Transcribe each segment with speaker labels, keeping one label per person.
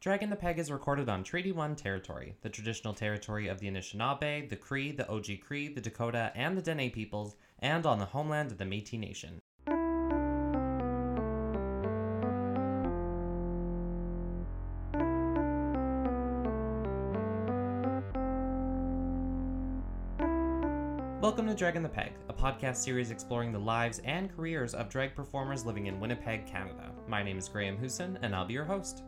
Speaker 1: Dragging the Peg is recorded on Treaty 1 territory, the traditional territory of the Anishinaabe, the Cree, the Oji Cree, the Dakota, and the Dene peoples, and on the homeland of the Metis Nation. Welcome to Dragging the Peg, a podcast series exploring the lives and careers of drag performers living in Winnipeg, Canada. My name is Graham Husson, and I'll be your host.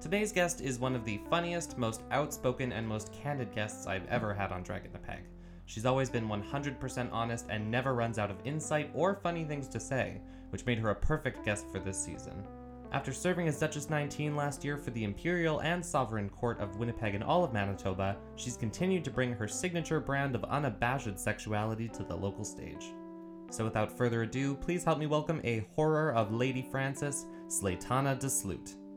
Speaker 1: Today's guest is one of the funniest, most outspoken, and most candid guests I've ever had on Dragging the Peg. She's always been 100% honest and never runs out of insight or funny things to say, which made her a perfect guest for this season. After serving as Duchess 19 last year for the Imperial and Sovereign Court of Winnipeg and all of Manitoba, she's continued to bring her signature brand of unabashed sexuality to the local stage. So without further ado, please help me welcome a horror of Lady Frances, Slaytana DeSloot.
Speaker 2: Hi,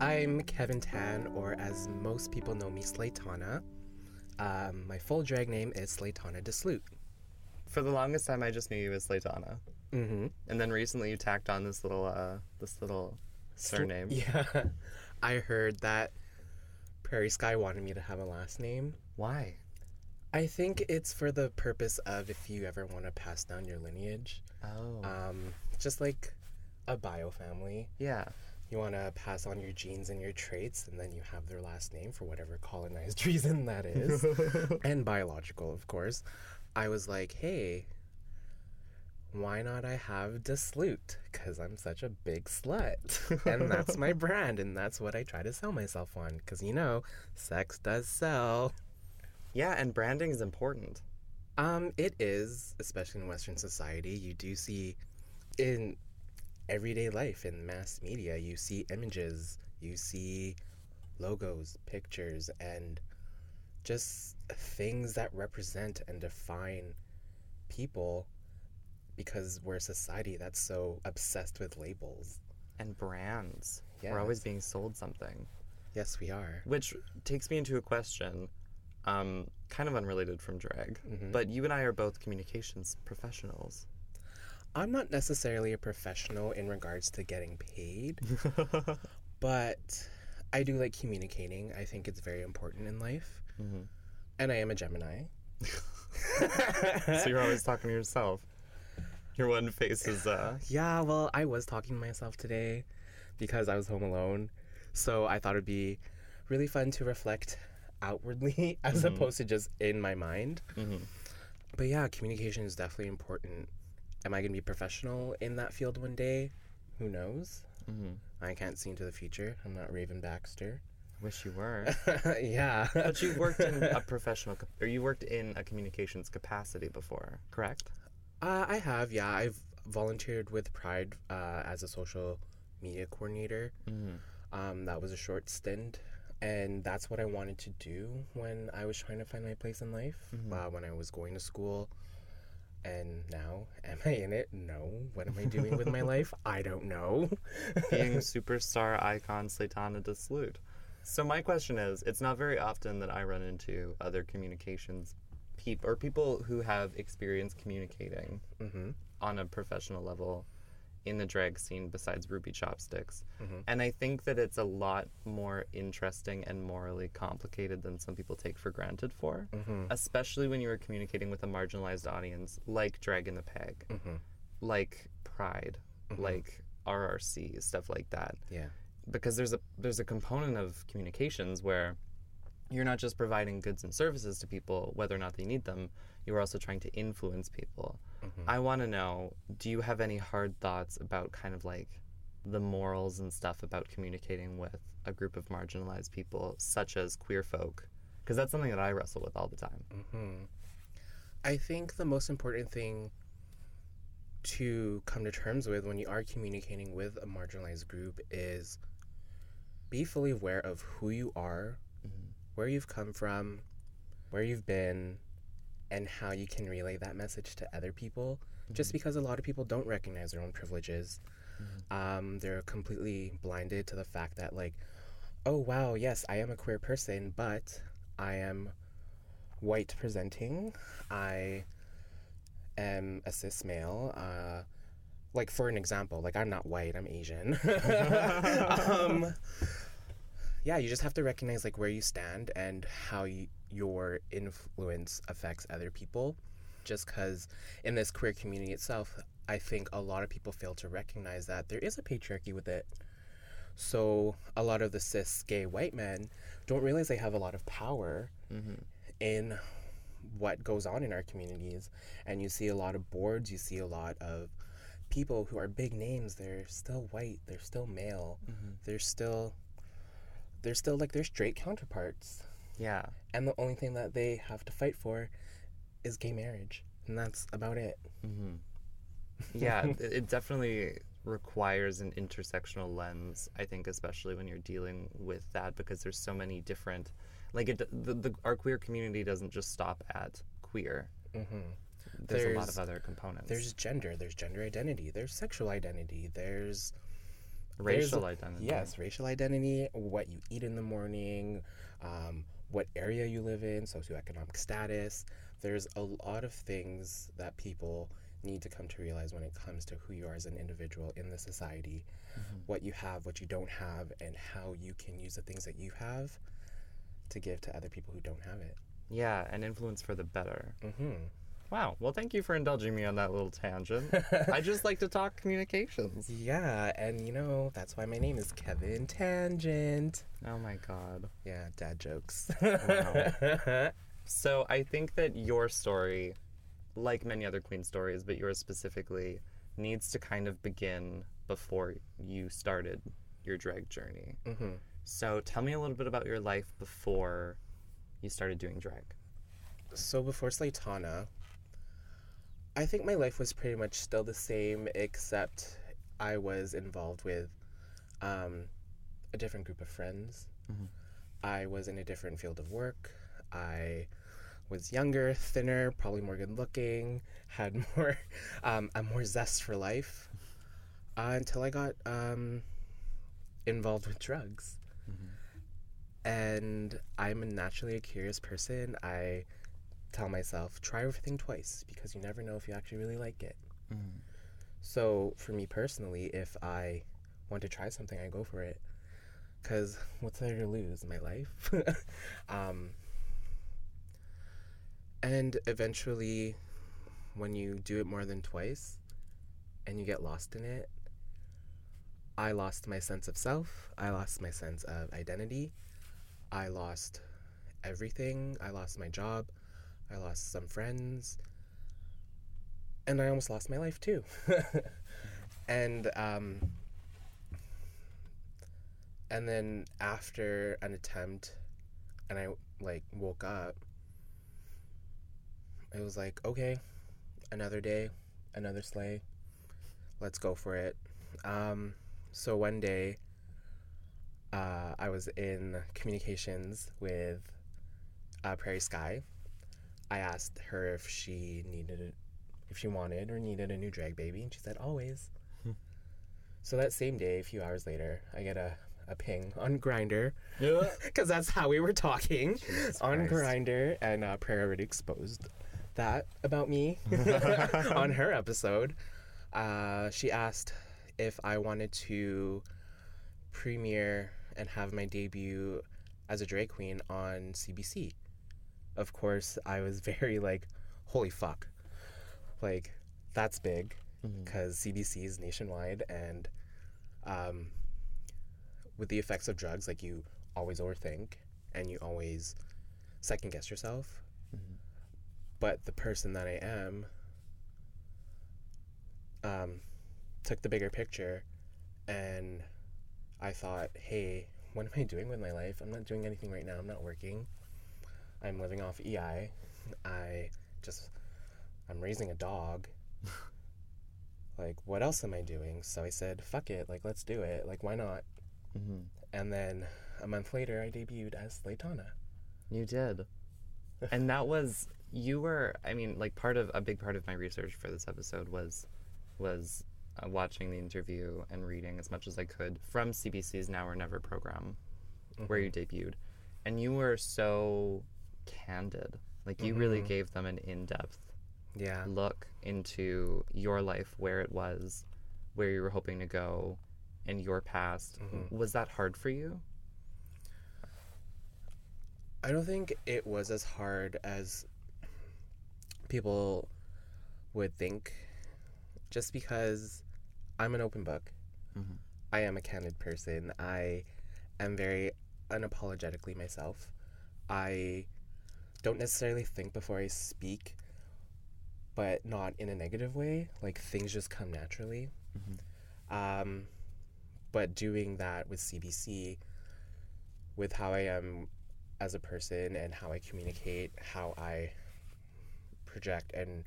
Speaker 2: I'm Kevin Tan, or as most people know me, Slaytana. Um, my full drag name is Slaytana DeSloot.
Speaker 3: For the longest time, I just knew you as Slaytana,
Speaker 2: Mm-hmm.
Speaker 3: and then recently you tacked on this little, uh, this little surname.
Speaker 2: Yeah, I heard that Prairie Sky wanted me to have a last name.
Speaker 3: Why?
Speaker 2: I think it's for the purpose of if you ever want to pass down your lineage,
Speaker 3: Oh,
Speaker 2: um, just like a bio family.
Speaker 3: yeah.
Speaker 2: You want to pass on your genes and your traits, and then you have their last name for whatever colonized reason that is. and biological, of course. I was like, hey, why not I have DeSloot? Because I'm such a big slut. and that's my brand, and that's what I try to sell myself on. Because, you know, sex does sell.
Speaker 3: yeah, and branding is important.
Speaker 2: Um, it is, especially in Western society. You do see in everyday life, in mass media, you see images, you see logos, pictures, and just things that represent and define people because we're a society that's so obsessed with labels.
Speaker 3: And brands.
Speaker 2: Yeah.
Speaker 3: We're always being sold something.
Speaker 2: Yes, we are.
Speaker 3: Which takes me into a question, um, kind of unrelated from drag,
Speaker 2: Mhm.
Speaker 3: but you and I are both communications professionals.
Speaker 2: I'm not necessarily a professional in regards to getting paid, but I do like communicating. I think it's very important in life.
Speaker 3: Mhm.
Speaker 2: And I am a Gemini.
Speaker 3: so you're always talking to yourself. Your one face is, uh,
Speaker 2: Yeah, well, I was talking to myself today because I was home alone. So I thought it'd be really fun to reflect outwardly as
Speaker 3: Mhm.
Speaker 2: opposed to just in my mind.
Speaker 3: mhm.
Speaker 2: But yeah, communication is definitely important. Am I going to be professional in that field one day? Who knows?
Speaker 3: Mhm.
Speaker 2: I can't see into the future. I'm not Raven Baxter.
Speaker 3: I wish you were.
Speaker 2: yeah.
Speaker 3: But you've worked in a professional, or you worked in a communications capacity before, correct?
Speaker 2: Uh, I have, yeah. I've volunteered with Pride uh, as a social media coordinator.
Speaker 3: Mm-hmm.
Speaker 2: Um, that was a short stint, and that's what I wanted to do when I was trying to find my place in life.
Speaker 3: Mhm.
Speaker 2: Uh, when I was going to school, and now am I in it? No. What am I doing with my life? I don't know.
Speaker 3: Being superstar icon Slaytana DeSloot. So my question is, it's not very often that I run into other communications people or people who have experience communicating
Speaker 2: hmm
Speaker 3: on a professional level in the drag scene besides Ruby Chopsticks.
Speaker 2: Mhm.
Speaker 3: And I think that it's a lot more interesting and morally complicated than some people take for granted for.
Speaker 2: hmm
Speaker 3: especially when you are communicating with a marginalized audience like Drag in the Peg,
Speaker 2: hmm
Speaker 3: like Pride,
Speaker 2: Mhm.
Speaker 3: like RRC, stuff like that.
Speaker 2: Yeah.
Speaker 3: Because there's a there's a component of communications where you're not just providing goods and services to people whether or not they need them, you're also trying to influence people.
Speaker 2: Mhm.
Speaker 3: I want to know, do you have any hard thoughts about kind of like the morals and stuff about communicating with a group of marginalized people such as queer folk? Because that's something that I wrestle with all the time.
Speaker 2: hmm I think the most important thing to come to terms with when you are communicating with a marginalized group is be fully aware of who you are,
Speaker 3: Mhm.
Speaker 2: where you've come from, where you've been, and how you can relay that message to other people. Just because a lot of people don't recognize their own privileges, um, they're completely blinded to the fact that, like, oh wow, yes, I am a queer person, but I am white presenting. I am a cis male. Uh, like for an example, like I'm not white, I'm Asian. um, yeah, you just have to recognize like where you stand and how you, your influence affects other people. Just because in this queer community itself, I think a lot of people fail to recognize that there is a patriarchy with it. So a lot of the cis gay white men don't realize they have a lot of power mm-hmm. in what goes on in our communities. And you see a lot of boards, you see a lot of people who are big names. They're still white, they're still male, mm-hmm. they're still they're still like their straight counterparts.
Speaker 3: Yeah.
Speaker 2: And the only thing that they have to fight for is gay marriage. And that's about it. Mm-hmm.
Speaker 3: yeah, it, it definitely requires an intersectional lens. I think, especially when you're dealing with that, because there's so many different, like it, the, the our queer community doesn't just stop at queer. Mm-hmm. There's, a lot of other components.
Speaker 2: There's gender, there's gender identity, there's sexual identity, there's
Speaker 3: racial
Speaker 2: there's-
Speaker 3: identity.
Speaker 2: Yes, racial identity, what you eat in the morning, um, what area you live in, socioeconomic status. There's a lot of things that people need to come to realize when it comes to who you are as an individual in the society, what you have, what you don't have, and how you can use the things that you have to give to other people who don't have it.
Speaker 3: Yeah, and influence for the better.
Speaker 2: hmm
Speaker 3: Wow. Well, thank you for indulging me on that little tangent. I just like to talk communications.
Speaker 2: Yeah, and you know, that's why my name is Kevin Tangent.
Speaker 3: Oh my god.
Speaker 2: Yeah, dad jokes.
Speaker 3: Wow. So I think that your story, like many other Queen stories, but yours specifically, needs to kind of begin before you started your drag journey.
Speaker 2: hmm
Speaker 3: So tell me a little bit about your life before you started doing drag.
Speaker 2: So before Slaytana, I think my life was pretty much still the same, except I was involved with um, a different group of friends. I was in a different field of work. I was younger, thinner, probably more good looking, had more um, a more zest for life, uh, until I got um, involved with drugs. And I'm naturally a curious person. I tell myself, try everything twice because you never know if you actually really like it. So, for me personally, if I want to try something, I go for it. Because what's there to lose? My life. um, and eventually, when you do it more than twice and you get lost in it, I lost my sense of self. I lost my sense of identity. I lost everything. I lost my job. I lost some friends. And I almost lost my life too. and um and then after an attempt and I like woke up it was like, okay, another day, another sleigh. Let's go for it. Um so one day uh, I was in communications with uh, Prairie Sky. I asked her if she needed, a, if she wanted or needed a new drag baby, and she said always. so that same day, a few hours later, I get a, a ping on Grindr, because that's how we were talking on Grindr, and uh, Prairie already exposed that about me on her episode. Uh, she asked if I wanted to premiere and have my debut as a drag queen on CBC. Of course, I was very like, holy fuck. Like, that's big because CBC is nationwide and um, with the effects of drugs, like, you always overthink and you always second guess yourself. But the person that I am um, took the bigger picture and I thought, hey, what am I doing with my life? I'm not doing anything right now. I'm not working. I'm living off EI. I just, I'm raising a dog. like, what else am I doing? So I said, fuck it. Like, let's do it. Like, why not?
Speaker 3: Mhm.
Speaker 2: And then a month later, I debuted as Slaytana.
Speaker 3: You did. and that was you were I mean like part of a big part of my research for this episode was was uh, watching the interview and reading as much as I could from CBC's Now or Never program where you debuted. and you were so candid. Like you really
Speaker 2: Mhm.
Speaker 3: gave them an in-depth
Speaker 2: Yeah.
Speaker 3: look into your life, where it was, where you were hoping to go, and your past.
Speaker 2: Mhm.
Speaker 3: Was that hard for you?
Speaker 2: I don't think it was as hard as people would think, just because I'm an open book.
Speaker 3: Mhm.
Speaker 2: I am a candid person. I am very unapologetically myself. I don't necessarily think before I speak, but not in a negative way. Like things just come naturally.
Speaker 3: Mhm.
Speaker 2: Um, but doing that with CBC, with how I am as a person and how I communicate, how I project, and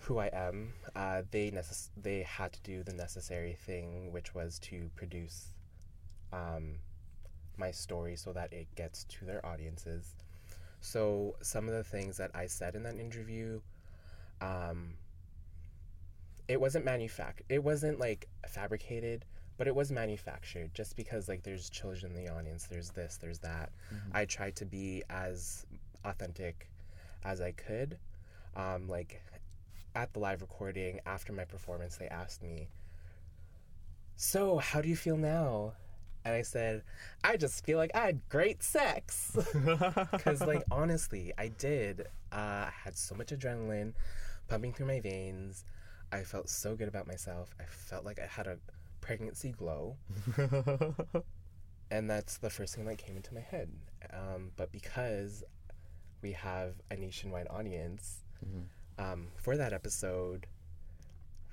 Speaker 2: who I am, uh, they necess- they had to do the necessary thing, which was to produce um, my story so that it gets to their audiences. So some of the things that I said in that interview, um, it wasn't manufactured. It wasn't like fabricated, but it was manufactured. Just because like there's children in the audience, there's this, there's that.
Speaker 3: Mhm.
Speaker 2: I tried to be as authentic as I could. Um, like at the live recording after my performance, they asked me, "So, how do you feel now?" And I said, "I just feel like I had great sex." Because, like, honestly, I did. Uh, I had so much adrenaline pumping through my veins. I felt so good about myself. I felt like I had a pregnancy glow. And that's the first thing that came into my head. Um, but because we have a nationwide audience,
Speaker 3: Mhm.
Speaker 2: um, for that episode,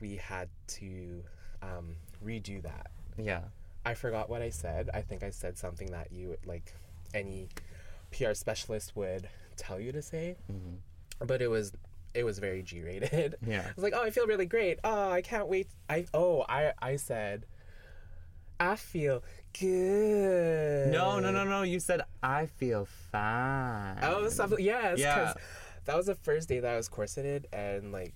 Speaker 2: we had to um, redo that.
Speaker 3: yeah.
Speaker 2: I forgot what I said. I think I said something that you, like, any PR specialist would tell you to say.
Speaker 3: Mhm.
Speaker 2: but it was it was very G rated.
Speaker 3: Yeah.
Speaker 2: I was like, oh, I feel really great. Oh, I can't wait. I oh, I I said, I feel good.
Speaker 3: No, no, no, no. You said I feel fine.
Speaker 2: Oh, something yes. 'cause
Speaker 3: Yeah.
Speaker 2: That was the first day that I was corseted, and like,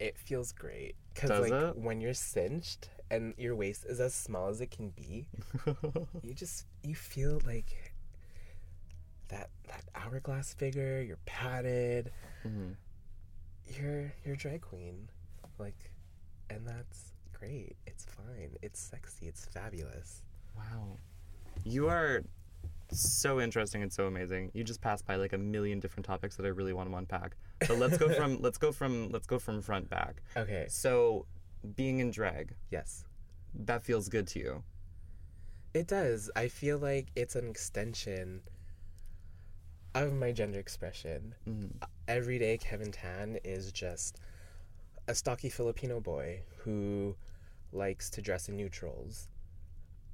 Speaker 2: it feels great because like
Speaker 3: it?
Speaker 2: when you're cinched and your waist is as small as it can be, you just you feel like that that hourglass figure. You're padded.
Speaker 3: Mhm.
Speaker 2: you're you're drag queen like and that's great it's fine it's sexy it's fabulous
Speaker 3: Wow. You are so interesting and so amazing. You just passed by like a million different topics that I really want to unpack. But let's go from let's go from let's go from front back.
Speaker 2: okay
Speaker 3: So, being in drag,
Speaker 2: yes.
Speaker 3: That feels good to you.
Speaker 2: it does. I feel like it's an extension of my gender expression.
Speaker 3: Mhm.
Speaker 2: everyday kevin tan is just a stocky filipino boy who likes to dress in neutrals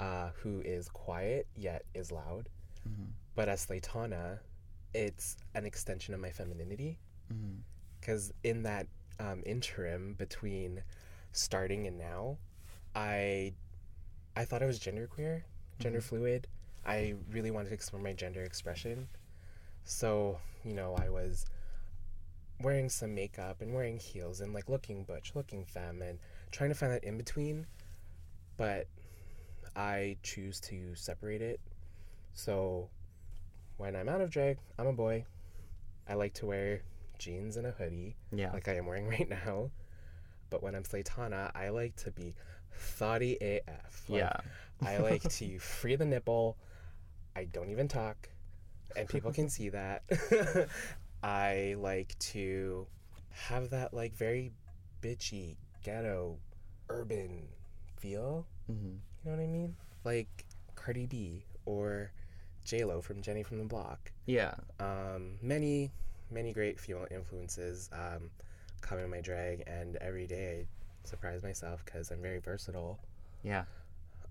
Speaker 2: uh, who is quiet yet is loud.
Speaker 3: Mhm.
Speaker 2: but as Slaytana, it's an extension of my femininity. Because in that um, interim between starting and now i i thought i was genderqueer mm-hmm. gender fluid. I really wanted to explore my gender expression. So you know i was wearing some makeup and wearing heels and like looking butch looking femme and trying to find that in between but i choose to separate it. So when i'm out of drag i'm a boy. I like to wear jeans and a hoodie
Speaker 3: Yeah.
Speaker 2: like I am wearing right now. But when I'm Slaytana, I like to be thoughty AF. Like,
Speaker 3: yeah.
Speaker 2: I like to free the nipple. I don't even talk, and people can see that. I like to have that like very bitchy, ghetto, urban feel.
Speaker 3: Mhm.
Speaker 2: You know what I mean? Like Cardi B or J Lo from Jenny from the Block
Speaker 3: Yeah.
Speaker 2: um, many many great female influences um, come in my drag and every day I surprise myself because i'm very versatile
Speaker 3: Yeah.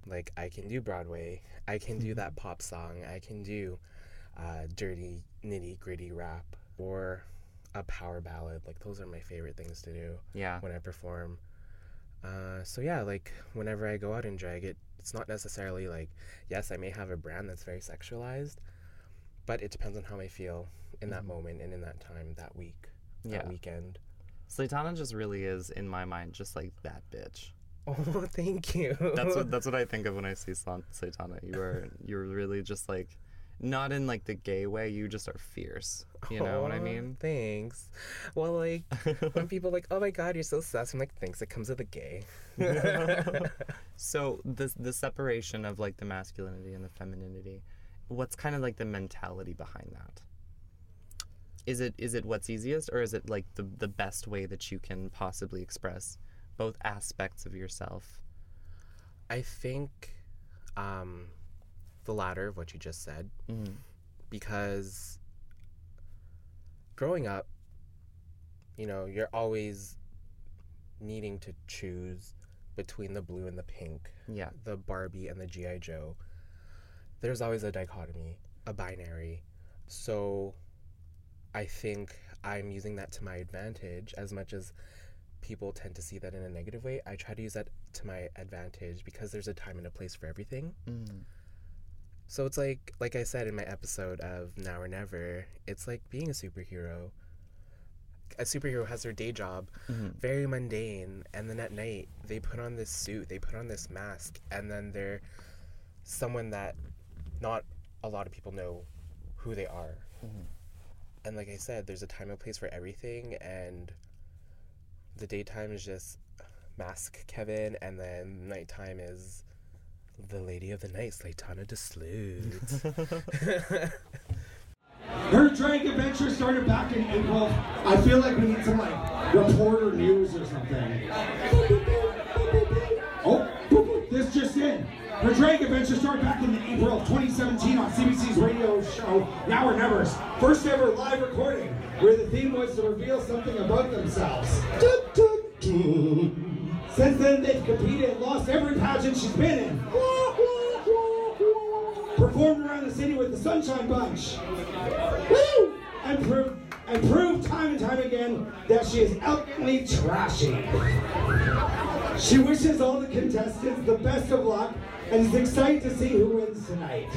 Speaker 2: like i can do broadway i can do that pop song i can do uh, dirty nitty gritty rap or a power ballad like those are my favorite things to do
Speaker 3: Yeah.
Speaker 2: when i perform uh, so yeah like whenever i go out and drag it it's not necessarily like yes i may have a brand that's very sexualized but it depends on how i feel in that
Speaker 3: Mhm.
Speaker 2: moment and in that time that week
Speaker 3: Yeah.
Speaker 2: that weekend
Speaker 3: Slaytana just really is in my mind just like that bitch.
Speaker 2: oh thank you
Speaker 3: That's what that's what I think of when I see Slaytana. You are you're really just like Not in like the gay way. You just are fierce. You know what I mean?
Speaker 2: Thanks. Well, like when people are like, "Oh my God, you're so sus," I'm like, "Thanks." It comes with a gay.
Speaker 3: so the the separation of like the masculinity and the femininity, what's kind of like the mentality behind that? Is it is it what's easiest or is it like the the best way that you can possibly express both aspects of yourself?
Speaker 2: I think um, the latter of what you just said,
Speaker 3: Mm-hmm.
Speaker 2: because growing up, you know, you're always needing to choose between the blue and the pink,
Speaker 3: Yeah.
Speaker 2: the Barbie and the G.I. Joe. There's always a dichotomy, a binary. So I think I'm using that to my advantage as much as people tend to see that in a negative way. I try to use that to my advantage because there's a time and a place for everything.
Speaker 3: Mm.
Speaker 2: So it's like like I said in my episode of Now or Never, it's like being a superhero. A superhero has their day job,
Speaker 3: Mhm.
Speaker 2: very mundane, and then at night they put on this suit, they put on this mask, and then they're someone that not a lot of people know who they are.
Speaker 3: Mhm.
Speaker 2: And like I said, there's a time and place for everything, and the daytime is just mask Kevin, and then nighttime is the lady of the night, Slaytana DeSloot.
Speaker 4: Her drag adventure started back in April. I feel like we need some like reporter news or something. Her drag adventure started back in April of 2017 on CBC's radio show Now or Never's first ever live recording, where the theme was to reveal something about themselves. Dun, dun, dun. Since then, they've competed and lost every pageant she's been in. Performed around the city with the Sunshine Bunch. Woo! And proved, and proved time and time again that she is elegantly trashy. She wishes all the contestants the best of luck and is excited to see who wins tonight.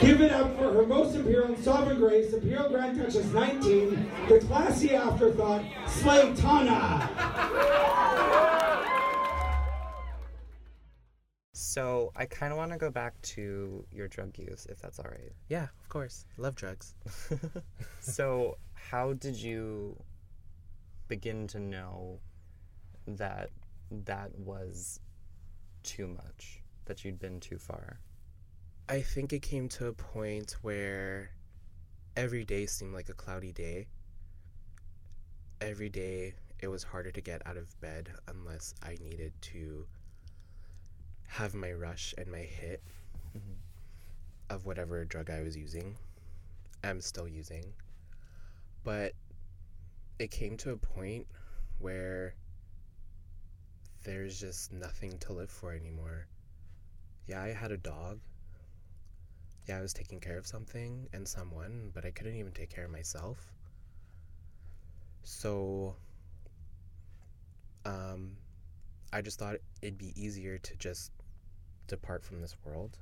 Speaker 4: Give it up for her most appearance, and sovereign grace, Imperial Grand Duchess 19, the classy afterthought, Slaytana.
Speaker 3: So I kind of want to go back to your drug use, if that's all right.
Speaker 2: yeah, of course. Love drugs.
Speaker 3: so how did you begin to know that that was too much that you'd been too far
Speaker 2: I think it came to a point where every day seemed like a cloudy day. Every day it was harder to get out of bed unless I needed to have my rush and my hit
Speaker 3: Mhm.
Speaker 2: of whatever drug I was using. I'm still using. But it came to a point where there's just nothing to live for anymore. Yeah, I had a dog yeah, I was taking care of something and someone, but I couldn't even take care of myself. So, um, I just thought it'd be easier to just depart from this world.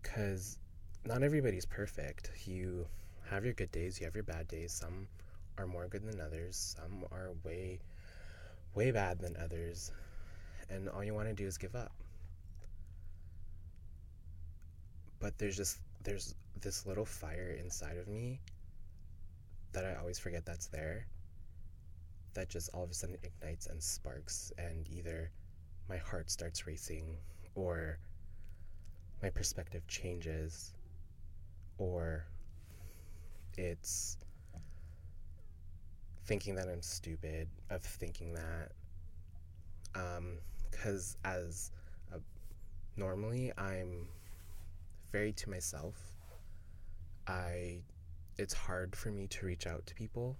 Speaker 2: Because not everybody's perfect. You have your good days, you have your bad days. Some are more good than others, some are way, way bad than others. And all you want to do is give up. But there's just there's this little fire inside of me that I always forget that's there that just all of a sudden ignites and sparks and either my heart starts racing or my perspective changes or it's thinking that I'm stupid of thinking that um cuz as a, normally I'm very to myself. I it's hard for me to reach out to people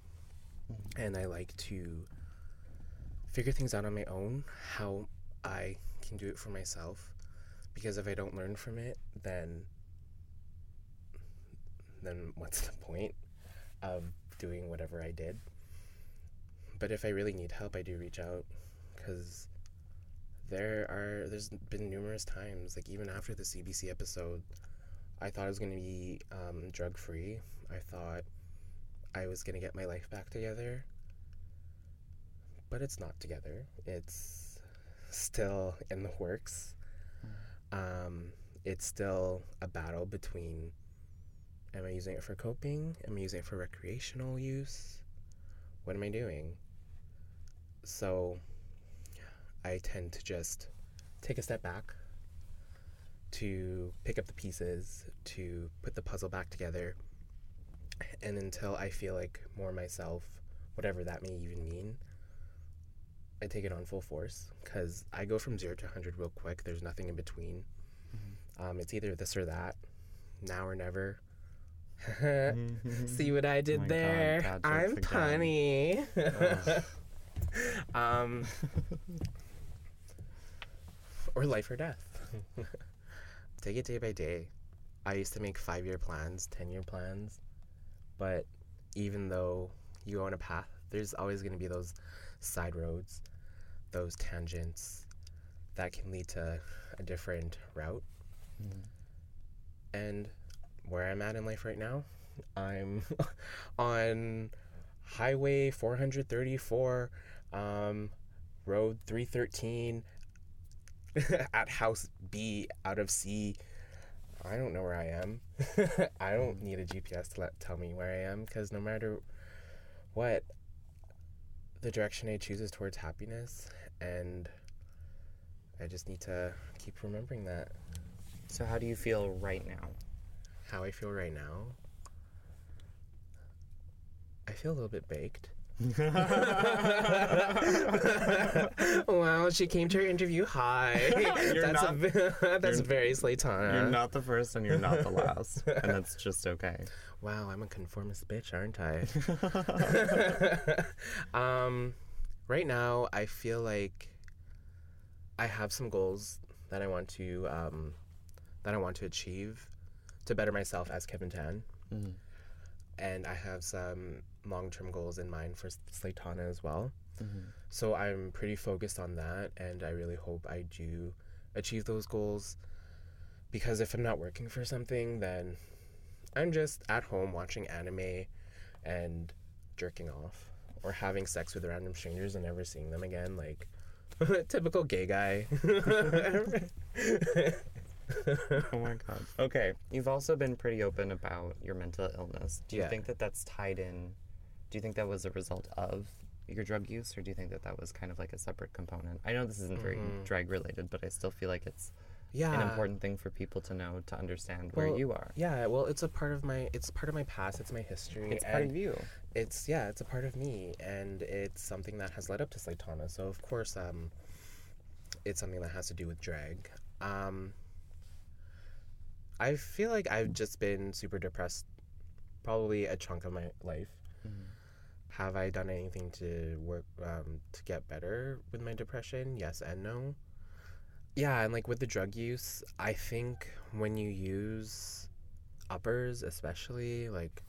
Speaker 2: mm-hmm. and I like to figure things out on my own how I can do it for myself because if I don't learn from it then then what's the point of doing whatever I did? But if I really need help, I do reach out cuz there are there's been numerous times like even after the cbc episode i thought i was going to be um, drug free i thought i was going to get my life back together but it's not together it's still in the works um, it's still a battle between am I using it for coping? Am I using it for recreational use? What am I doing? So I tend to just take a step back to pick up the pieces, to put the puzzle back together. And until I feel like more myself, whatever that may even mean, I take it on full force because I go from zero to 100 real quick. There's nothing in between. Um, it's either this or that, now or never. See what I did
Speaker 3: God,
Speaker 2: there?
Speaker 3: jokes
Speaker 2: I'm punny. um, or life or death. Take it day by day. I used to make five year plans, 10 year plans, but even though you go on a path, there's always going to be those side roads, those tangents that can lead to a different route. And where I'm at in life right now, I'm on Highway 434, um, Road 313, at House B out of C. I don't know where I am. I don't hmm. need a GPS to let tell me where I am because no matter what, the direction I choose is towards happiness, and I just need to keep remembering that.
Speaker 3: So how do you feel right now?
Speaker 2: How I feel right now. I feel a little bit baked. wow, she came to her interview high.
Speaker 3: You're
Speaker 2: that's
Speaker 3: not-
Speaker 2: a, that's
Speaker 3: you're-
Speaker 2: very Slaytana.
Speaker 3: You're not the first and you're not the last, and that's just okay.
Speaker 2: Wow, I'm a conformist bitch, aren't I? um, right now, I feel like I have some goals that I want to um, that I want to achieve to better myself as Kevin Tan,
Speaker 3: Mhm.
Speaker 2: and I have some long-term goals in mind for Slaytana as well.
Speaker 3: Mhm.
Speaker 2: So I'm pretty focused on that, and I really hope I do achieve those goals. Because if I'm not working for something, then I'm just at home watching anime and jerking off or having sex with random strangers and never seeing them again. Like, typical gay guy.
Speaker 3: Oh my god. Okay. You've also been pretty open about your mental illness. Do you
Speaker 2: Yeah.
Speaker 3: think that that's tied in? Do you think that was a result of your drug use, or do you think that that was kind of like a separate component? I know this isn't very
Speaker 2: Mhm.
Speaker 3: drag related, but I still feel like it's
Speaker 2: yeah.
Speaker 3: an important thing for people to know to understand where you are.
Speaker 2: Yeah, well, it's a part of my it's part of my past. It's my history.
Speaker 3: It's part of you.
Speaker 2: it's yeah, it's a part of me, and it's something that has led up to Slaytana. So of course, um, it's something that has to do with drag. Um, I feel like I've just been super depressed, probably a chunk of my life.
Speaker 3: Mhm.
Speaker 2: Have I done anything to work um, to get better with my depression? Yes and no. Yeah, and like with the drug use, I think when you use uppers, especially like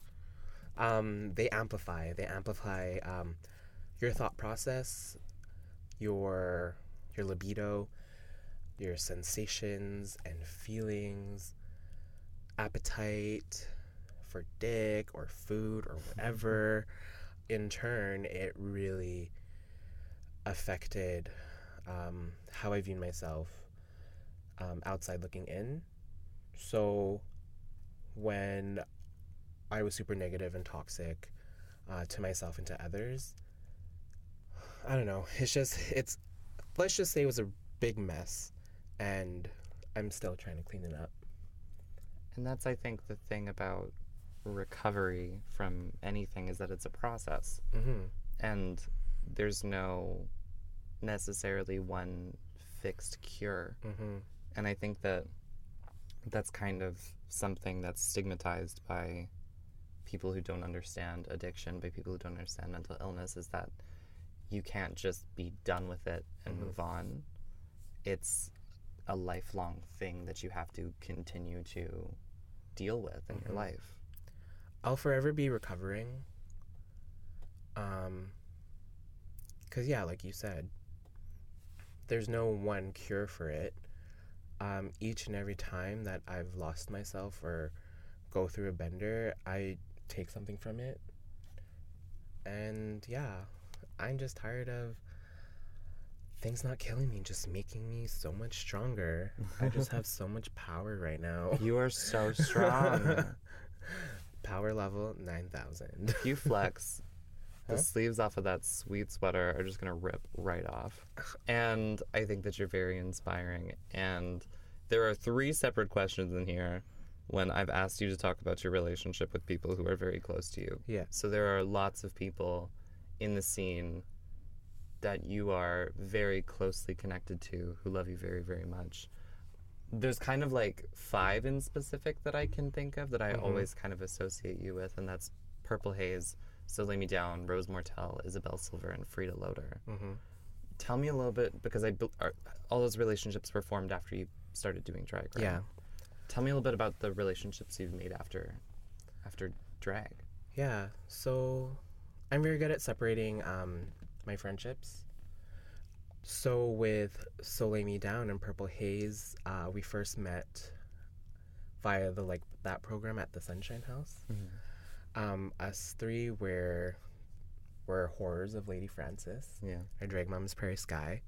Speaker 2: um, they amplify. They amplify um, your thought process, your your libido, your sensations and feelings, appetite for dick or food or whatever. In turn, it really affected um, how I viewed myself um, outside looking in. So when I was super negative and toxic uh, to myself and to others. I don't know. It's just, it's, let's just say it was a big mess. And I'm still trying to clean it up.
Speaker 3: And that's, I think, the thing about recovery from anything is that it's a process.
Speaker 2: Mm-hmm.
Speaker 3: And there's no necessarily one fixed cure.
Speaker 2: Mm-hmm.
Speaker 3: And I think that that's kind of something that's stigmatized by people who don't understand addiction, by people who don't understand mental illness, is that you can't just be done with it and
Speaker 2: Mhm.
Speaker 3: move on. It's a lifelong thing that you have to continue to deal with in
Speaker 2: Mhm.
Speaker 3: your life.
Speaker 2: I'll forever be recovering. Um, cause yeah, like you said, there's no one cure for it. Um, each and every time that I've lost myself or go through a bender, I take something from it. And yeah, I'm just tired of things not killing me, just making me so much stronger. I just have so much power right now.
Speaker 3: You are so strong.
Speaker 2: Power level 9000.
Speaker 3: you flex, the
Speaker 2: Huh?
Speaker 3: sleeves off of that sweet sweater are just gonna rip right off. And I think that you're very inspiring. And there are three separate questions in here when I've asked you to talk about your relationship with people who are very close to you.
Speaker 2: Yeah.
Speaker 3: So there are lots of people in the scene that you are very closely connected to who love you very, very much. There's kind of like five in specific that I can think of that I
Speaker 2: Mhm.
Speaker 3: always kind of associate you with, and that's Purple Haze, Soleil Me Down, Rose Mortel, Isabel Silver, and Frida Loader.
Speaker 2: hmm
Speaker 3: Tell me a little bit because I are, all those relationships were formed after you started doing drag, right?
Speaker 2: Yeah.
Speaker 3: Tell me a little bit about the relationships you've made after after drag.
Speaker 2: Yeah. So I'm very good at separating um, my friendships. So with Soleil Me Down and Purple Haze, uh, we first met via the like that program at the Sunshine House. Um, us three were were horrors of Lady Francis.
Speaker 3: Yeah.
Speaker 2: Our drag mom's Prairie Sky.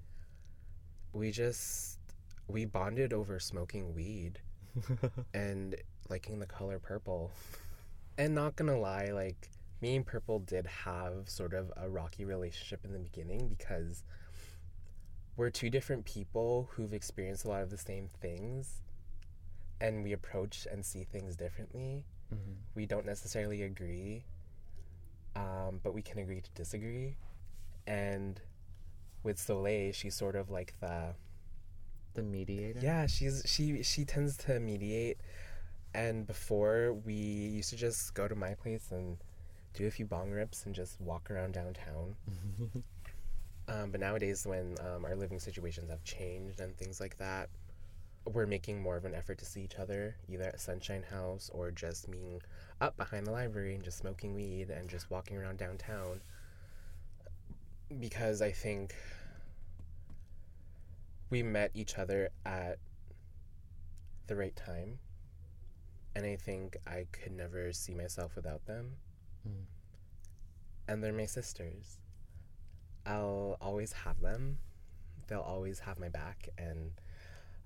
Speaker 2: We just we bonded over smoking weed and liking the color purple. And not gonna lie, like me and Purple did have sort of a rocky relationship in the beginning because we're two different people who've experienced a lot of the same things and we approach and see things differently.
Speaker 3: Mhm.
Speaker 2: We don't necessarily agree, um, but we can agree to disagree. And with Soleil, she's sort of like the
Speaker 3: The mediator.
Speaker 2: yeah, she's she she tends to mediate. And before we used to just go to my place and do a few bong rips and just walk around downtown. um, but nowadays, when um, our living situations have changed and things like that, we're making more of an effort to see each other, either at Sunshine House or just being up behind the library and just smoking weed and just walking around downtown. Because I think we met each other at the right time. And I think I could never see myself without them.
Speaker 3: Mm.
Speaker 2: And they're my sisters. I'll always have them. They'll always have my back, and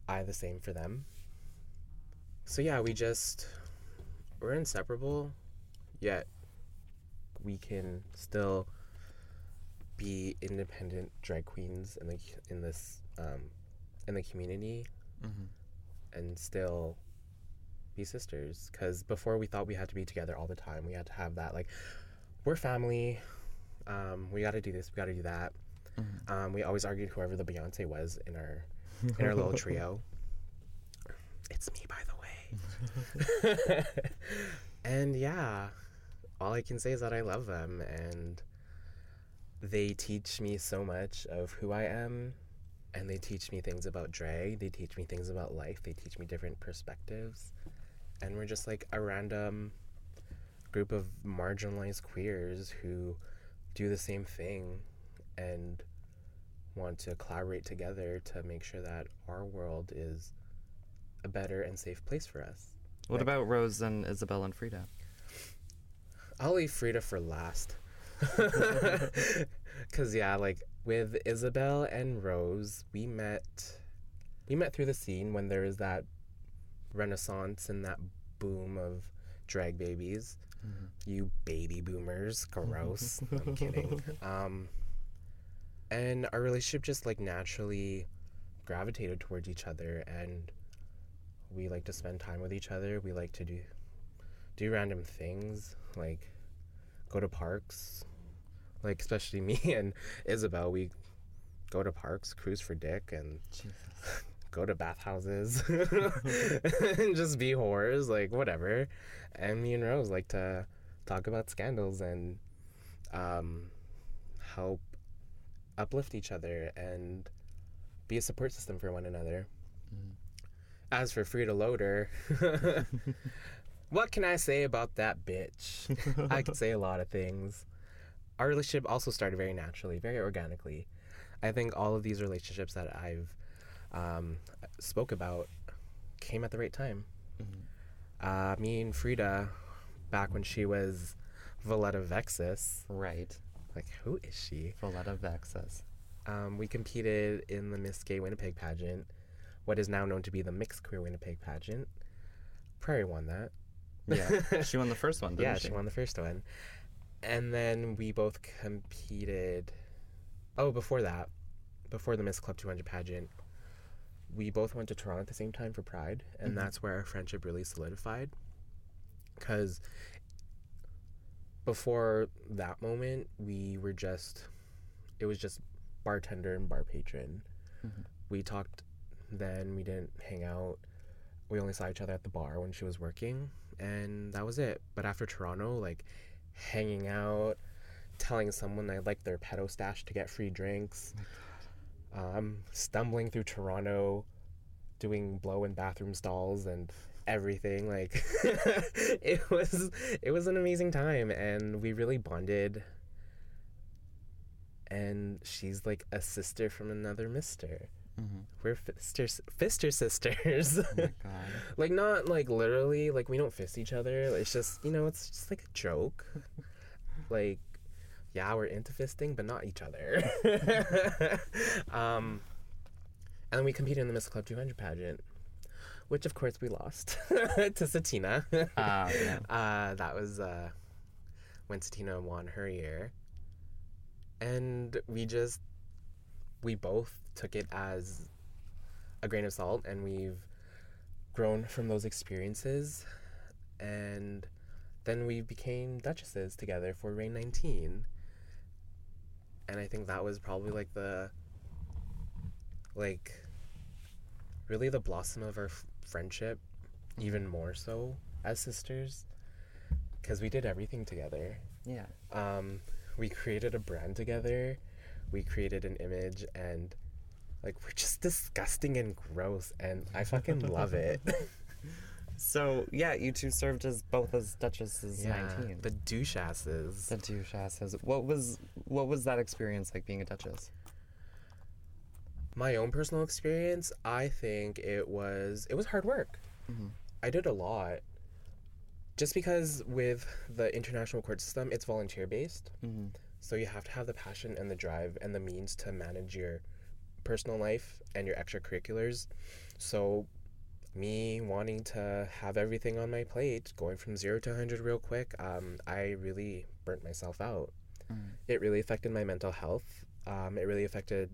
Speaker 2: I the same for them. So, yeah, we just, we're inseparable, yet we can still be independent drag queens in the in this um, in the community
Speaker 3: Mhm.
Speaker 2: and still be sisters because before we thought we had to be together all the time we had to have that like we're family um, we got to do this we got to do that.
Speaker 3: Mhm.
Speaker 2: um, we always argued whoever the beyonce was in our in our little trio. It's me by the way. And yeah all i can say is that i love them and they teach me so much of who i am and they teach me things about drag they teach me things about life they teach me different perspectives and we're just like a random group of marginalized queers who do the same thing and want to collaborate together to make sure that our world is a better and safe place for us
Speaker 3: What
Speaker 2: Like-
Speaker 3: about Rose and Isabel and Frida?
Speaker 2: I'll leave Frida for last. Cause yeah, like with Isabel and Rose, we met we met through the scene when there was that renaissance and that boom of drag babies. You baby boomers, gross. I'm kidding. Um and our relationship just like naturally gravitated towards each other and we like to spend time with each other. We like to do do random things like go to parks like especially me and isabel we go to parks cruise for dick and go to bathhouses and just be whores like whatever and me and rose like to talk about scandals and um, help uplift each other and be a support system for one another
Speaker 3: Mhm.
Speaker 2: as for frida loader what can I say about that bitch? I could say a lot of things. Our relationship also started very naturally, very organically. I think all of these relationships that I've um, spoke about came at the right time.
Speaker 3: Mhm.
Speaker 2: Uh, me and Frida, back when she was Valletta Vexus,
Speaker 3: Right.
Speaker 2: like who is she?
Speaker 3: Valletta Vexus.
Speaker 2: Um, we competed in the Miss Gay Winnipeg pageant, what is now known to be the Mixed Queer Winnipeg pageant. Prairie won that.
Speaker 3: Yeah, she won the first one. Didn't
Speaker 2: yeah,
Speaker 3: she?
Speaker 2: she won the first one. And then we both competed. Oh, before that, before the Miss Club 200 pageant, we both went to Toronto at the same time for Pride, and
Speaker 3: Mhm.
Speaker 2: that's where our friendship really solidified. Because before that moment, we were just, it was just bartender and bar patron.
Speaker 3: Mhm.
Speaker 2: We talked then, we didn't hang out. We only saw each other at the bar when she was working, and that was it. But after Toronto, like hanging out, telling someone I liked their pedo stash to get free drinks, um, stumbling through Toronto, doing blow in bathroom stalls and everything. Like it was, it was an amazing time, and we really bonded. And she's like a sister from another Mister.
Speaker 3: Mhm.
Speaker 2: We're fister, fister sisters.
Speaker 3: Oh my god.
Speaker 2: like not like literally like we don't fist each other it's just you know it's just like a joke like yeah we're into fisting but not each other. Um and then we competed in the miss club 200 pageant which of course we lost to satina.
Speaker 3: Ah, yeah.
Speaker 2: uh that was uh when satina won her year. And we just we both took it as a grain of salt and we've grown from those experiences. And then we became duchesses together for reign 19 and i think that was probably like the like really the blossom of our f- friendship even more so as sisters because we did everything together
Speaker 3: Yeah.
Speaker 2: um, we created a brand together we created an image and like we're just disgusting and gross and i fucking love it
Speaker 3: So yeah, you two served as both as Duchesses
Speaker 2: yeah
Speaker 3: 19.
Speaker 2: the douche asses
Speaker 3: The douche asses. What was what was that experience like being a Duchess?
Speaker 2: my own personal experience i think it was it was hard work
Speaker 3: Mhm.
Speaker 2: i did a lot just because with the international court system it's volunteer based
Speaker 3: Mm-hmm.
Speaker 2: So you have to have the passion and the drive and the means to manage your personal life and your extracurriculars. So me wanting to have everything on my plate, going from zero to 100 real quick, um, I really burnt myself out.
Speaker 3: Mm.
Speaker 2: It really affected my mental health. Um, it really affected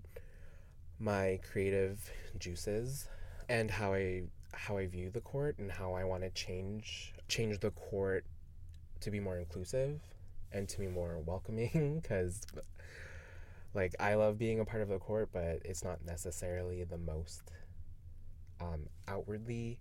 Speaker 2: my creative juices and how I how I view the court and how I want to change change the court to be more inclusive and to be more welcoming because like I love being a part of the court but it's not necessarily the most um, outwardly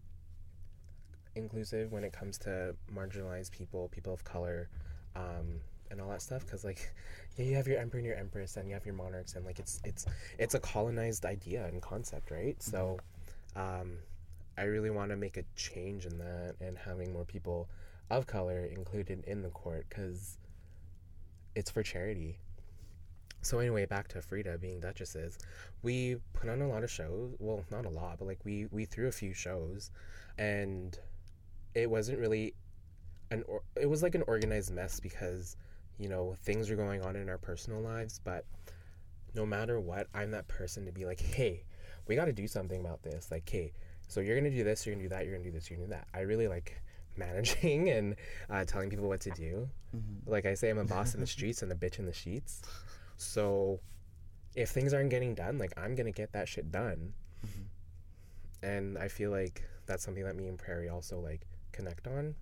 Speaker 2: inclusive when it comes to marginalized people people of color um, and all that stuff because like yeah you have your emperor and your empress and you have your monarchs and like it's it's it's a colonized idea and concept right so um, I really want to make a change in that and having more people of color included in the court because it's for charity. So anyway, back to Frida being duchesses. We put on a lot of shows. Well, not a lot, but like we we threw a few shows, and it wasn't really an. Or, it was like an organized mess because you know things are going on in our personal lives, but no matter what, I'm that person to be like, hey, we got to do something about this. Like, hey, so you're gonna do this, you're gonna do that, you're gonna do this, you're gonna do that. I really like managing and uh, telling people what to do.
Speaker 3: Mm-hmm.
Speaker 2: Like I say, I'm a boss in the streets and a bitch in the sheets. So if things aren't getting done, like I'm gonna get that shit done. And I feel like that's something that me and Prairie also like connect on,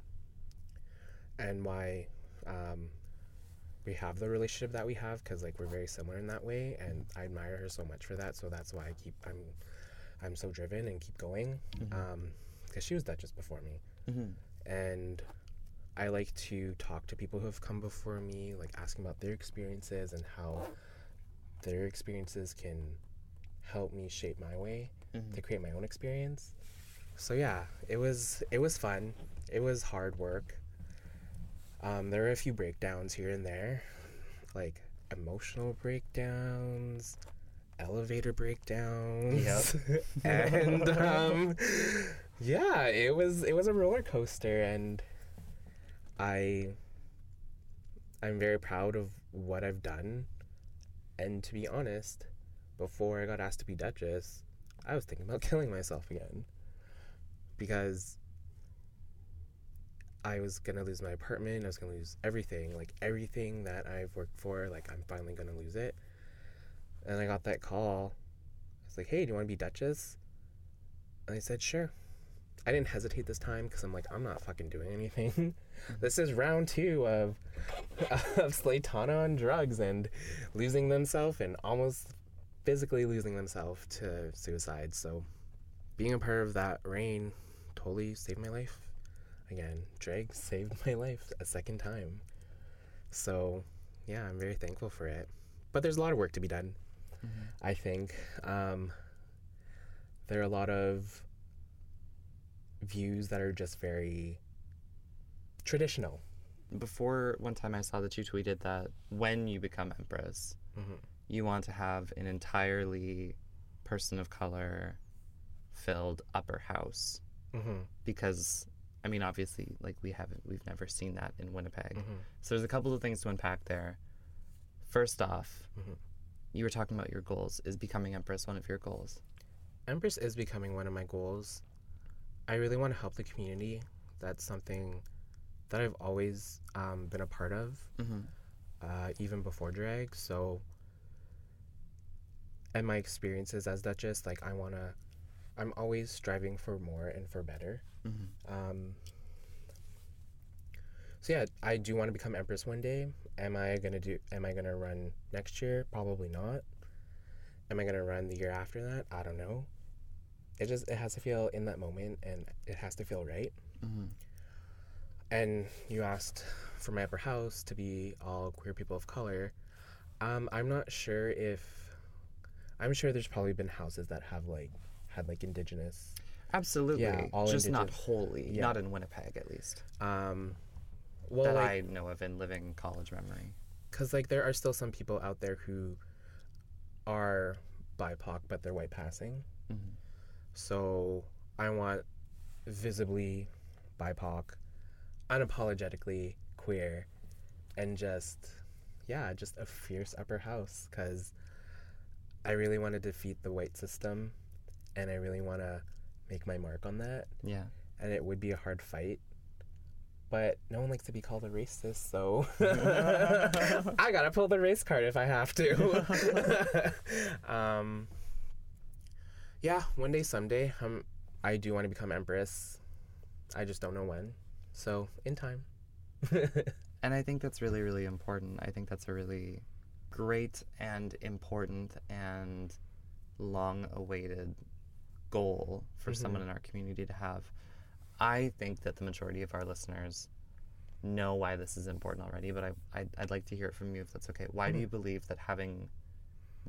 Speaker 2: and why um, we have the relationship that we have because like we're very similar in that way, and I admire her so much for that. So that's why I keep I'm I'm so driven and keep going because she was Duchess before me
Speaker 3: Mm-hmm.
Speaker 2: and I like to talk to people who have come before me, like asking about their experiences and how their experiences can help me shape my way
Speaker 3: Mhm.
Speaker 2: to create my own experience. So yeah, it was it was fun. It was hard work. Um, there were a few breakdowns here and there, like emotional breakdowns, elevator breakdowns, and um, yeah, it was it was a roller coaster, and I I'm very proud of what I've done, and to be honest, before I got asked to be Duchess, I was thinking about killing myself again. Because I was gonna lose my apartment, I was gonna lose everything. Like everything that I've worked for, like I'm finally gonna lose it. And I got that call. I was like, hey, do you wanna be Duchess? And I said, sure. I didn't hesitate this time because I'm like, I'm not fucking doing anything. this is round two of of Slaytana on drugs and losing themselves and almost physically losing themselves to suicide. So being a part of that reign totally saved my life. Again, Drake saved my life a second time. So yeah, I'm very thankful for it. But there's a lot of work to be done. I think um, there are a lot of views that are just very traditional.
Speaker 3: Before one time I saw that you tweeted that when you become empress,
Speaker 2: Mhm.
Speaker 3: you want to have an entirely person of color filled upper house
Speaker 2: Mm-hmm.
Speaker 3: because I mean obviously like we haven't we've never seen that in Winnipeg.
Speaker 2: Mhm.
Speaker 3: So there's a couple of things to unpack there. First off,
Speaker 2: Mhm.
Speaker 3: you were talking about your goals. Is becoming empress one of your goals?
Speaker 2: Empress is becoming one of my goals. I really want to help the community. That's something that I've always um, been a part of,
Speaker 3: Mm-hmm.
Speaker 2: uh, even before drag. So, and my experiences as Duchess, like I want to, I'm always striving for more and for better.
Speaker 3: Mm-hmm.
Speaker 2: Um, so yeah, I do want to become Empress one day. Am I gonna do? Am I gonna run next year? Probably not. Am I gonna run the year after that? I don't know. It just it has to feel in that moment, and it has to feel right.
Speaker 3: Mm-hmm.
Speaker 2: And you asked for my upper house to be all queer people of color. Um, I'm not sure if. I'm sure there's probably been houses that have like had like indigenous.
Speaker 3: Absolutely.
Speaker 2: Yeah, all
Speaker 3: Just not wholly.
Speaker 2: yeah.
Speaker 3: Not in Winnipeg, at least.
Speaker 2: Um, well,
Speaker 3: that
Speaker 2: like,
Speaker 3: I know of in living college memory.
Speaker 2: because like there are still some people out there who are BIPOC but they're white passing.
Speaker 3: Mhm.
Speaker 2: So I want visibly BIPOC, unapologetically queer, and just yeah, just a fierce upper house. Because I really want to defeat the white system, and I really want to make my mark on that.
Speaker 3: Yeah.
Speaker 2: And it would be a hard fight. But no one likes to be called a racist, so I gotta pull the race card if I have to. um, yeah, one day, someday, um, I do want to become empress. I just don't know when. So in time.
Speaker 3: And I think that's really, really important. I think that's a really great and important and long awaited goal for
Speaker 2: Mhm.
Speaker 3: someone in our community to have. I think that the majority of our listeners know why this is important already, but I, I'd, I'd like to hear it from you if that's okay. Why do you believe that having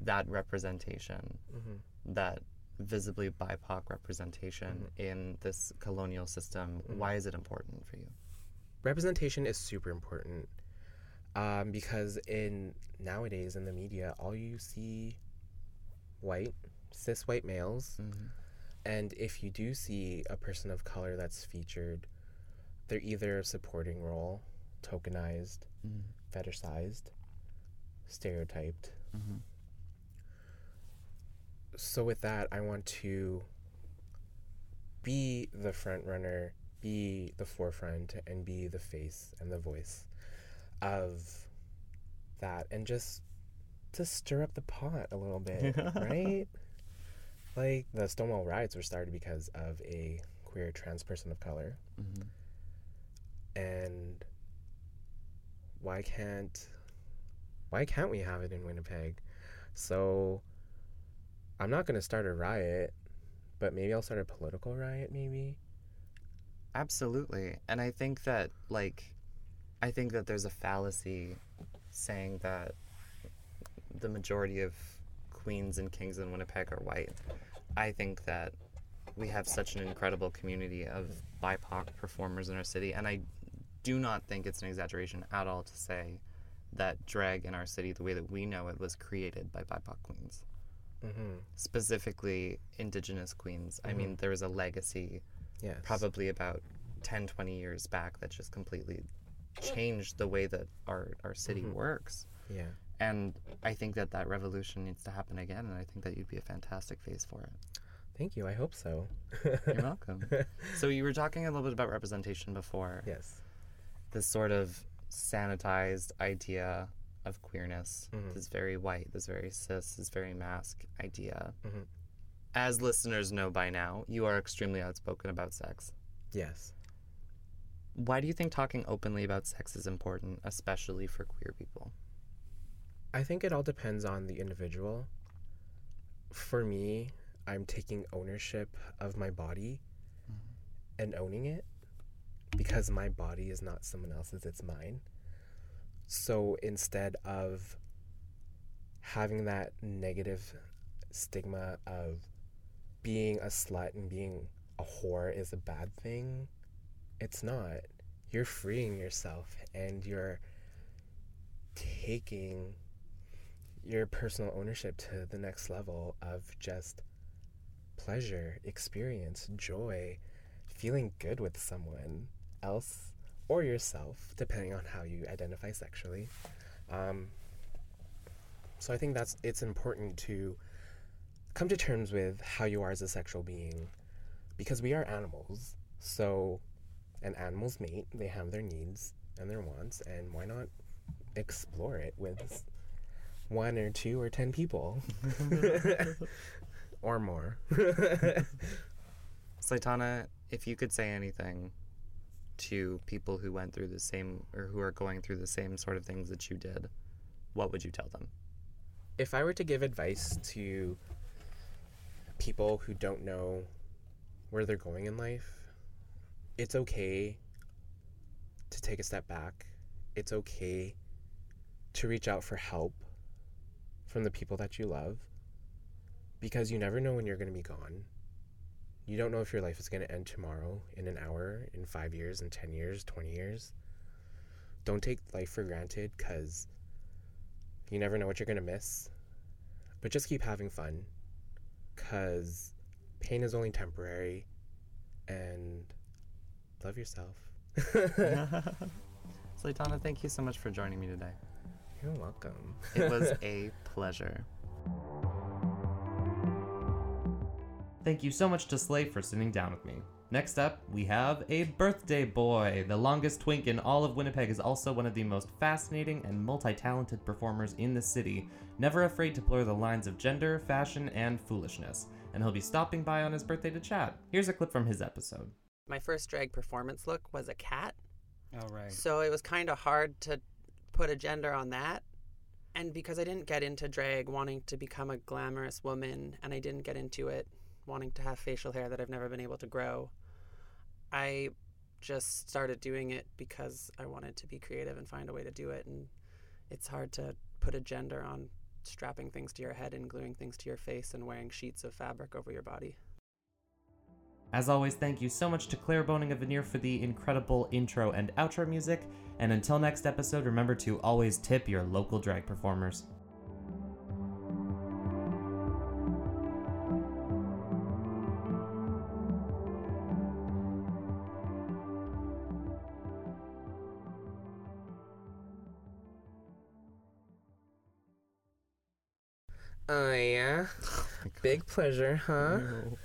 Speaker 3: that representation,
Speaker 2: Mhm.
Speaker 3: that visibly BIPOC representation in this colonial system, why is it important for you?
Speaker 2: representation is super important um, because in nowadays in the media all you see white cis white males
Speaker 3: Mhm.
Speaker 2: and if you do see a person of color that's featured they're either a supporting role tokenized
Speaker 3: Mhm.
Speaker 2: fetishized stereotyped
Speaker 3: Mhm.
Speaker 2: So with that i want to be the front runner be the forefront and be the face and the voice of that and just to stir up the pot a little bit right like the stonewall riots were started because of a queer trans person of color
Speaker 3: Mhm.
Speaker 2: and why can't why can't we have it in Winnipeg? So I'm not going to start a riot, but maybe I'll start a political riot maybe.
Speaker 3: Absolutely. And I think that, like, I think that there's a fallacy saying that the majority of queens and kings in Winnipeg are white. I think that we have such an incredible community of BIPOC performers in our city, and I do not think it's an exaggeration at all to say that drag in our city, the way that we know it, was created by BIPOC queens
Speaker 2: Mhm.
Speaker 3: specifically indigenous queens. I mean, there was a legacy
Speaker 2: Yes.
Speaker 3: probably about 10, 20 years back that just completely changed the way that our, our city works.
Speaker 2: Yeah.
Speaker 3: And I think that that revolution needs to happen again, and I think that you'd be a fantastic face for it.
Speaker 2: Thank you. I hope so.
Speaker 3: You're welcome. so you were talking a little bit about representation before.
Speaker 2: yes.
Speaker 3: This sort of sanitized idea of queerness,
Speaker 2: Mhm.
Speaker 3: this very white, this very cis, this very masc idea.
Speaker 2: Mhm.
Speaker 3: As listeners know by now, you are extremely outspoken about sex.
Speaker 2: Yes.
Speaker 3: Why do you think talking openly about sex is important, especially for queer people?
Speaker 2: I think it all depends on the individual. For me, I'm taking ownership of my body and owning it because my body is not someone else's, it's mine. So instead of having that negative stigma of being a slut and being a whore is a bad thing, it's not. You're freeing yourself and you're taking your personal ownership to the next level of just pleasure, experience, joy, feeling good with someone else or yourself, depending on how you identify sexually. Um, so I think that's it's important to come to terms with how you are as a sexual being, because we are animals. So, and animals mate; they have their needs and their wants, and why not explore it with one or two or ten people or more.
Speaker 3: Saitana, if you could say anything to people who went through the same or who are going through the same sort of things that you did, what would you tell them?
Speaker 2: if I were to give advice to people who don't know where they're going in life, it's okay to take a step back. It's okay to reach out for help from the people that you love because you never know when you're going to be gone. You don't know if your life is going to end tomorrow, in an hour, in five years, in 10 years, 20 years. Don't take life for granted because you never know what you're going to miss. But just keep having fun because pain is only temporary and love yourself.
Speaker 3: Saitana, thank you so much for joining me today.
Speaker 2: You're welcome.
Speaker 3: It was a pleasure.
Speaker 1: Thank you so much to Slave for sitting down with me. Next up, we have a birthday boy. The longest twink in all of Winnipeg is also one of the most fascinating and multi talented performers in the city, never afraid to blur the lines of gender, fashion, and foolishness. And he'll be stopping by on his birthday to chat. Here's a clip from his episode.
Speaker 5: My first drag performance look was a cat.
Speaker 3: All right.
Speaker 5: So it was kind of hard to put a gender on that. And because I didn't get into drag wanting to become a glamorous woman, and I didn't get into it wanting to have facial hair that I've never been able to grow, I just started doing it because I wanted to be creative and find a way to do it. And it's hard to put a gender on strapping things to your head and gluing things to your face and wearing sheets of fabric over your body.
Speaker 1: As always, thank you so much to Claire Boning of Veneer for the incredible intro and outro music. And until next episode, remember to always tip your local drag performers.
Speaker 2: Oh, yeah? Oh Big pleasure, huh?
Speaker 3: No.